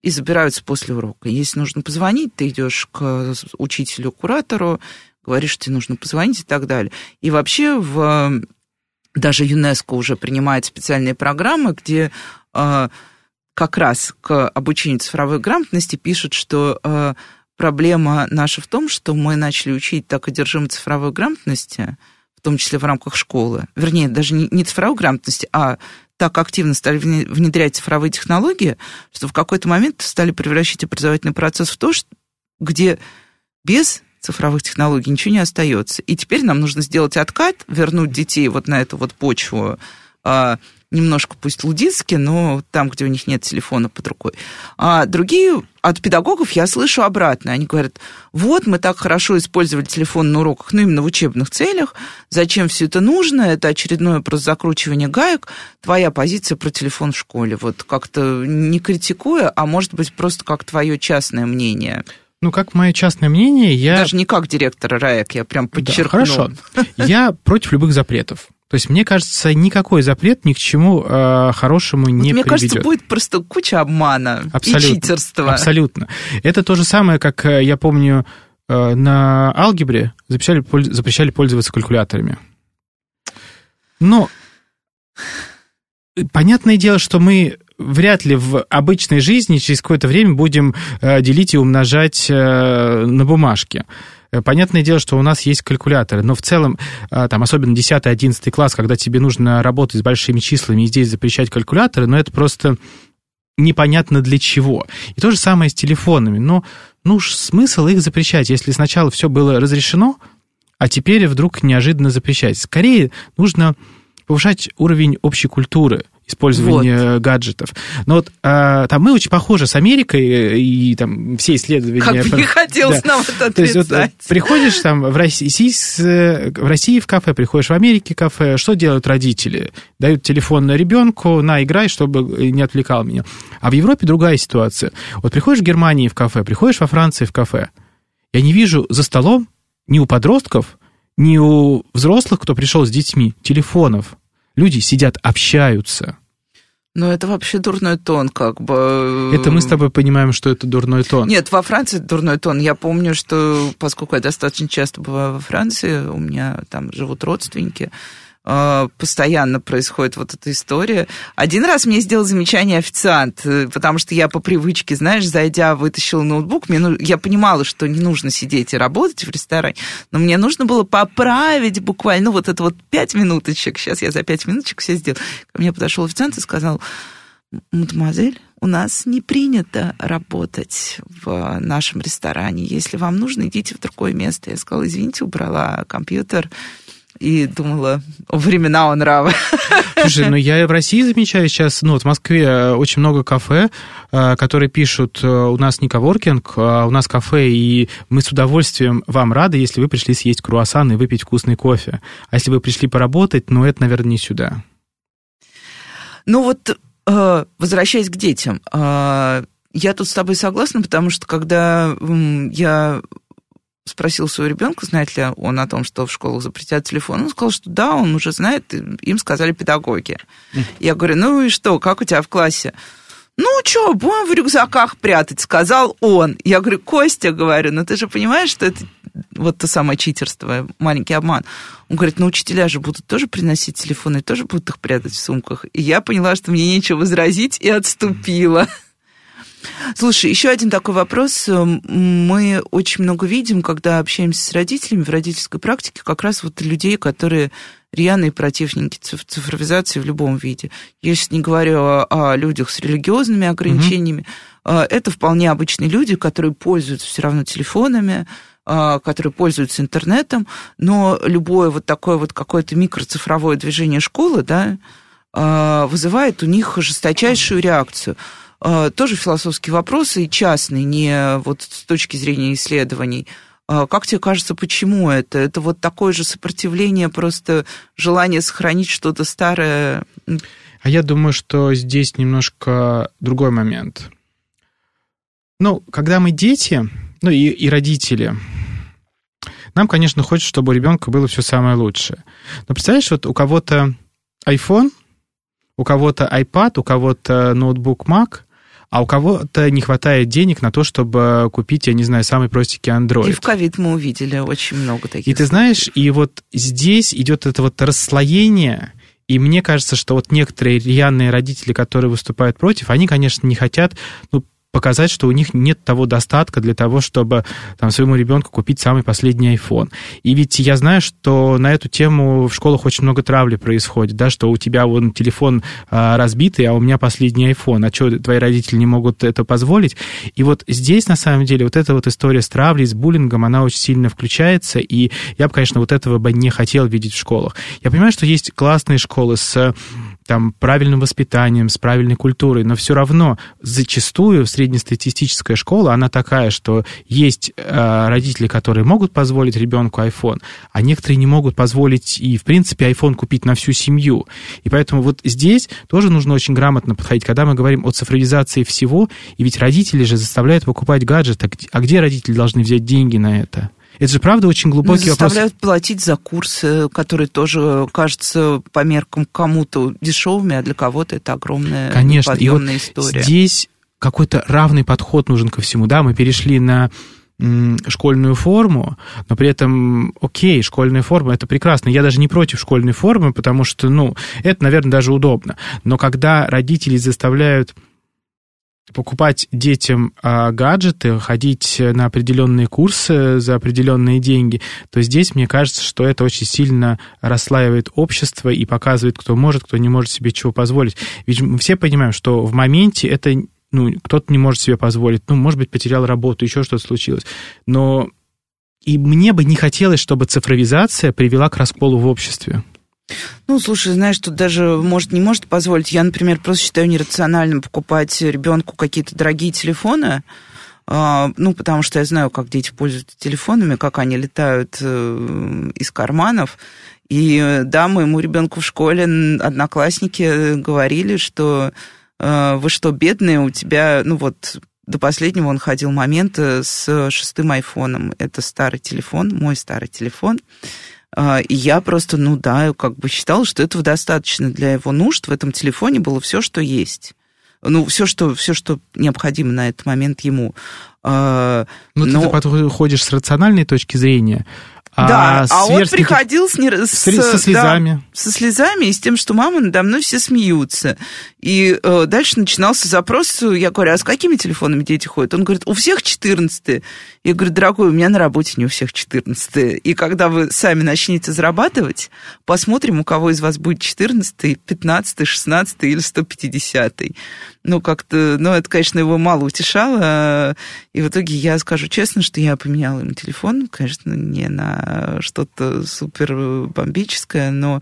и забираются после урока. Если нужно позвонить, ты идешь к учителю, куратору, говоришь, тебе нужно позвонить и так далее. И вообще в даже ЮНЕСКО уже принимает специальные программы, где э, как раз к обучению цифровой грамотности пишут, что э, проблема наша в том, что мы начали учить так одержимо цифровой грамотности, в том числе в рамках школы, вернее, даже не, не цифровой грамотности, а так активно стали внедрять цифровые технологии, что в какой-то момент стали превращать образовательный процесс в то, где без цифровых технологий ничего не остается. И теперь нам нужно сделать откат, вернуть детей вот на эту вот почву немножко пусть лудински, но там, где у них нет телефона под рукой. А другие от педагогов я слышу обратно. Они говорят, вот мы так хорошо использовали телефон на уроках, ну именно в учебных целях, зачем все это нужно, это очередное просто закручивание гаек, твоя позиция про телефон в школе, вот как-то не критикуя, а может быть просто как твое частное мнение. Ну, как мое частное мнение, я... Даже не как директора РАЭК, я прям подчеркну. Да, хорошо. Я против любых запретов. То есть, мне кажется, никакой запрет ни к чему э, хорошему вот не мне приведет. Мне кажется, будет просто куча обмана абсолютно, и читерства. Абсолютно. Это то же самое, как э, я помню, э, на алгебре запрещали, запрещали пользоваться калькуляторами. Но понятное дело, что мы вряд ли в обычной жизни через какое-то время будем э, делить и умножать э, на бумажке. Э, понятное дело, что у нас есть калькуляторы, но в целом, а, там, особенно 10-11 класс, когда тебе нужно работать с большими числами и здесь запрещать калькуляторы, но это просто непонятно для чего. И то же самое с телефонами. Но ну, смысл их запрещать, если сначала все было разрешено, а теперь вдруг неожиданно запрещать. Скорее нужно повышать уровень общей культуры – использования вот. гаджетов. Но вот а, там мы очень похожи с Америкой, и там все исследования... Как бы не хотелось да. нам это отрицать. То есть вот приходишь там в России, в России в кафе, приходишь в Америке в кафе, что делают родители? Дают телефон ребенку, на, играй, чтобы не отвлекал меня. А в Европе другая ситуация. Вот приходишь в Германии в кафе, приходишь во Франции в кафе, я не вижу за столом ни у подростков, ни у взрослых, кто пришел с детьми, телефонов. Люди сидят, общаются. Ну, это вообще дурной тон, как бы. Это мы с тобой понимаем, что это дурной тон. Нет, во Франции это дурной тон. Я помню, что поскольку я достаточно часто бываю во Франции, у меня там живут родственники, постоянно происходит вот эта история. Один раз мне сделал замечание официант, э, потому что я по привычке, знаешь, зайдя, вытащила ноутбук, мне, ну, я понимала, что не нужно сидеть и работать в ресторане, но мне нужно было поправить буквально, ну, вот это вот пять минуточек, сейчас я за пять минуточек все сделал. Ко мне подошел официант и сказал, мадемуазель, у нас не принято работать в нашем ресторане. Если вам нужно, идите в другое место. Я сказала, извините, убрала компьютер и думала, времена он нравы. Слушай, ну я в России замечаю сейчас, ну вот в Москве очень много кафе, э, которые пишут, э, у нас не коворкинг, а у нас кафе, и мы с удовольствием вам рады, если вы пришли съесть круассан и выпить вкусный кофе. А если вы пришли поработать, ну это, наверное, не сюда. Ну вот, э, возвращаясь к детям, я тут с тобой согласна, потому что когда я спросил своего ребенка, знает ли он о том, что в школах запретят телефон. Он сказал, что да, он уже знает, им сказали педагоги. Я говорю, ну и что, как у тебя в классе? Ну, что, будем в рюкзаках прятать, сказал он. Я говорю, Костя, говорю, ну ты же понимаешь, что это вот то самое читерство, маленький обман. Он говорит, ну учителя же будут тоже приносить телефоны, тоже будут их прятать в сумках. И я поняла, что мне нечего возразить, и отступила. Слушай, еще один такой вопрос. Мы очень много видим, когда общаемся с родителями в родительской практике, как раз вот людей, которые рьяные противники цифровизации в любом виде. Я сейчас не говорю о, о людях с религиозными ограничениями. Угу. Это вполне обычные люди, которые пользуются все равно телефонами, а, которые пользуются интернетом, но любое вот такое вот какое-то микроцифровое движение школы, да, а, вызывает у них жесточайшую реакцию. Тоже философские вопросы и частные, не вот с точки зрения исследований. Как тебе кажется, почему это? Это вот такое же сопротивление, просто желание сохранить что-то старое? А я думаю, что здесь немножко другой момент. Ну, когда мы дети, ну и, и родители, нам, конечно, хочется, чтобы у ребенка было все самое лучшее. Но представляешь, вот у кого-то iPhone, у кого-то iPad, у кого-то ноутбук Mac, а у кого-то не хватает денег на то, чтобы купить, я не знаю, самый простенький Android. И в ковид мы увидели очень много таких. И ты знаешь, и вот здесь идет это вот расслоение, и мне кажется, что вот некоторые рьяные родители, которые выступают против, они, конечно, не хотят, ну, показать, что у них нет того достатка для того, чтобы там, своему ребенку купить самый последний iPhone. И ведь я знаю, что на эту тему в школах очень много травли происходит, да, что у тебя вон телефон а, разбитый, а у меня последний iPhone, а что, твои родители не могут это позволить? И вот здесь, на самом деле, вот эта вот история с травлей, с буллингом, она очень сильно включается, и я бы, конечно, вот этого бы не хотел видеть в школах. Я понимаю, что есть классные школы с там, правильным воспитанием, с правильной культурой, но все равно зачастую среднестатистическая школа, она такая, что есть э, родители, которые могут позволить ребенку iPhone, а некоторые не могут позволить и, в принципе, iPhone купить на всю семью. И поэтому вот здесь тоже нужно очень грамотно подходить, когда мы говорим о цифровизации всего, и ведь родители же заставляют покупать гаджеты, а где родители должны взять деньги на это? Это же правда очень глубокий заставляют вопрос. платить за курсы, которые тоже кажутся по меркам кому-то дешевыми, а для кого-то это огромная Конечно. И вот история. Здесь какой-то равный подход нужен ко всему. Да, мы перешли на школьную форму, но при этом, окей, школьная форма, это прекрасно. Я даже не против школьной формы, потому что, ну, это, наверное, даже удобно. Но когда родители заставляют покупать детям а, гаджеты, ходить на определенные курсы за определенные деньги, то здесь мне кажется, что это очень сильно расслаивает общество и показывает, кто может, кто не может себе чего позволить. Ведь мы все понимаем, что в моменте это ну, кто-то не может себе позволить, ну, может быть, потерял работу, еще что-то случилось. Но и мне бы не хотелось, чтобы цифровизация привела к расколу в обществе. Ну, слушай, знаешь, тут даже может не может позволить. Я, например, просто считаю нерациональным покупать ребенку какие-то дорогие телефоны, а, ну, потому что я знаю, как дети пользуются телефонами, как они летают э, из карманов. И да, моему ребенку в школе одноклассники говорили, что э, вы что, бедные, у тебя, ну вот, до последнего он ходил момент с шестым айфоном. Это старый телефон, мой старый телефон. А, и я просто, ну да, как бы считала, что этого достаточно для его нужд. В этом телефоне было все, что есть. Ну, все, что, все, что необходимо на этот момент ему. А, ну, Но... ты подходишь с рациональной точки зрения, да, а, а он приходил с, не, с, со слезами. Да, со слезами и с тем, что мама надо мной все смеются. И э, дальше начинался запрос, я говорю, а с какими телефонами дети ходят? Он говорит, у всех 14 Я говорю, дорогой, у меня на работе не у всех 14 И когда вы сами начнете зарабатывать, посмотрим, у кого из вас будет 14 15 16 или 150 Ну, как-то, ну, это, конечно, его мало утешало. И в итоге я скажу честно, что я поменяла ему телефон, конечно, не на что-то супер бомбическое, но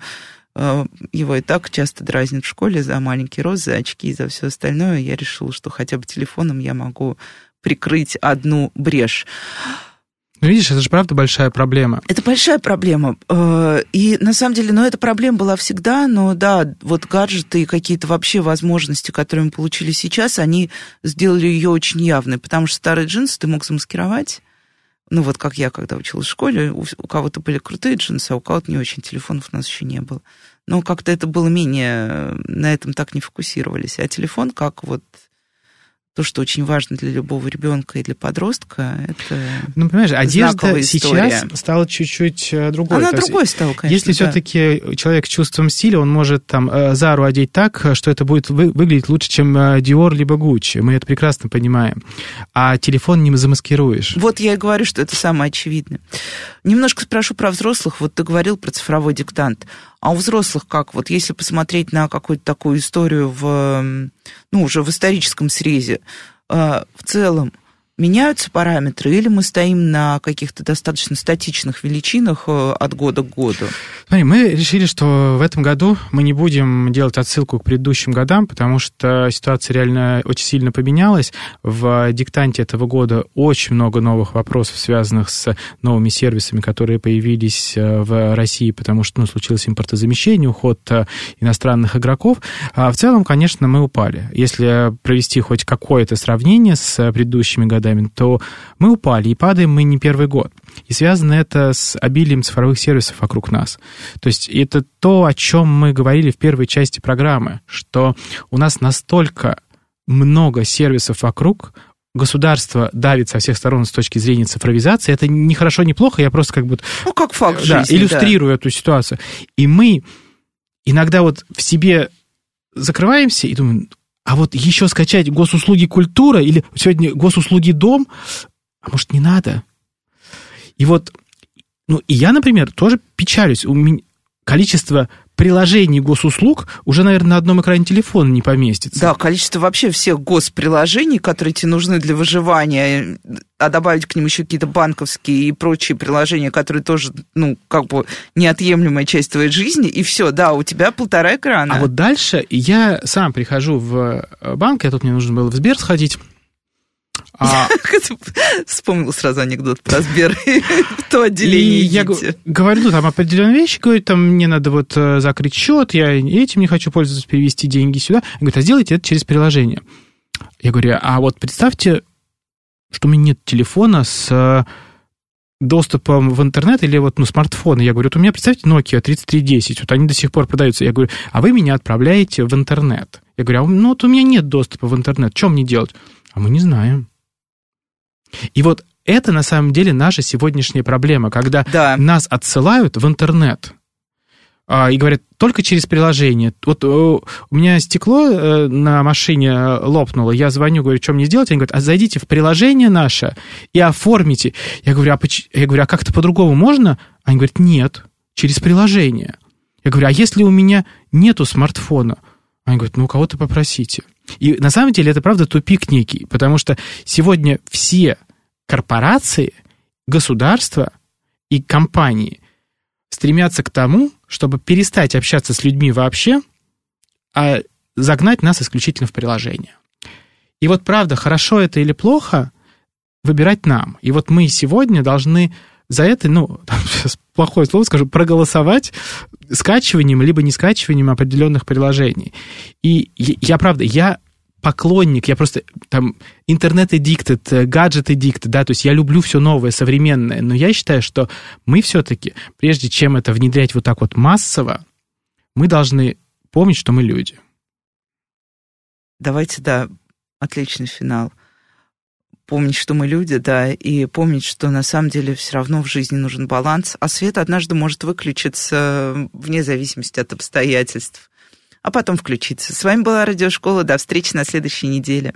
Э, его и так часто дразнят в школе за маленький рост, за очки и за все остальное. Я решила, что хотя бы телефоном я могу прикрыть одну брешь. Видишь, это же правда большая проблема. Это большая проблема. Э, и на самом деле, ну, эта проблема была всегда, но да, вот гаджеты и какие-то вообще возможности, которые мы получили сейчас, они сделали ее очень явной, потому что старые джинсы ты мог замаскировать. Ну, вот как я, когда училась в школе, у, у кого-то были крутые джинсы, а у кого-то не очень. Телефонов у нас еще не было но как-то это было менее, на этом так не фокусировались. А телефон как вот то, что очень важно для любого ребенка и для подростка, это Ну, понимаешь, одежда сейчас стала чуть-чуть э, другой. Она другой стала, конечно. Если да. все-таки человек с чувством стиля, он может там э, Зару одеть так, что это будет вы, выглядеть лучше, чем Dior либо Gucci. Мы это прекрасно понимаем. А телефон не замаскируешь. Вот я и говорю, что это самое очевидное. Немножко спрошу про взрослых. Вот ты говорил про цифровой диктант. А у взрослых как? Вот если посмотреть на какую-то такую историю в, ну, уже в историческом срезе, э, в целом, меняются параметры, или мы стоим на каких-то достаточно статичных величинах э, от года к году? Смотри, мы решили, что в этом году мы не будем делать отсылку к предыдущим годам, потому что ситуация реально очень сильно поменялась. В диктанте этого года очень много новых вопросов, связанных с новыми сервисами, которые появились э, в России, потому что ну, случилось импортозамещение, уход э, иностранных игроков. А в целом, конечно, мы упали. Если провести хоть какое-то сравнение с предыдущими годами, годами, то мы упали, и падаем мы не первый год. И связано это с обилием цифровых сервисов вокруг нас. То есть это то, о чем мы говорили в первой части программы, что у нас настолько много сервисов вокруг, государство давит со всех сторон с точки зрения цифровизации. Это не хорошо, не плохо, я просто как бы... Ну, как факт да, жизни, иллюстрирую да. эту ситуацию. И мы иногда вот в себе закрываемся и думаем, а вот еще скачать госуслуги культура или сегодня госуслуги дом, а может, не надо? И вот, ну, и я, например, тоже печалюсь. У меня количество приложений госуслуг уже, наверное, на одном экране телефона не поместится. Да, количество вообще всех госприложений, которые тебе нужны для выживания, а добавить к ним еще какие-то банковские и прочие приложения, которые тоже, ну, как бы неотъемлемая часть твоей жизни, и все, да, у тебя полтора экрана. А вот дальше я сам прихожу в банк, я тут мне нужно было в Сбер сходить, а... Вспомнил сразу анекдот про Сбер в то отделение. я говорю, ну, там определенные вещи, говорю, там мне надо вот э, закрыть счет, я этим не хочу пользоваться, перевести деньги сюда. Он говорит, а сделайте это через приложение. Я говорю, а вот представьте, что у меня нет телефона с э, доступом в интернет или вот, ну, смартфоны. Я говорю, вот у меня, представьте, Nokia 3310, вот они до сих пор продаются. Я говорю, а вы меня отправляете в интернет. Я говорю, а ну вот у меня нет доступа в интернет, что мне делать? А мы не знаем. И вот это на самом деле наша сегодняшняя проблема, когда да. нас отсылают в интернет а, и говорят только через приложение. Вот э, у меня стекло э, на машине лопнуло, я звоню, говорю, что мне сделать? Они говорят, а зайдите в приложение наше и оформите. Я говорю, а, поч... я говорю, а как-то по-другому можно? Они говорят, нет, через приложение. Я говорю, а если у меня нету смартфона? Они говорят, ну у кого-то попросите. И на самом деле это правда тупик некий, потому что сегодня все корпорации, государства и компании стремятся к тому, чтобы перестать общаться с людьми вообще, а загнать нас исключительно в приложение. И вот правда, хорошо это или плохо, выбирать нам. И вот мы сегодня должны за это, ну, сейчас плохое слово скажу, проголосовать скачиванием либо не скачиванием определенных приложений. И я, правда, я поклонник, я просто там интернет-эдиктед, гаджет-эдикт, да, то есть я люблю все новое, современное, но я считаю, что мы все-таки, прежде чем это внедрять вот так вот массово, мы должны помнить, что мы люди. Давайте, да, отличный финал помнить, что мы люди, да, и помнить, что на самом деле все равно в жизни нужен баланс, а свет однажды может выключиться вне зависимости от обстоятельств, а потом включиться. С вами была Радиошкола. До встречи на следующей неделе.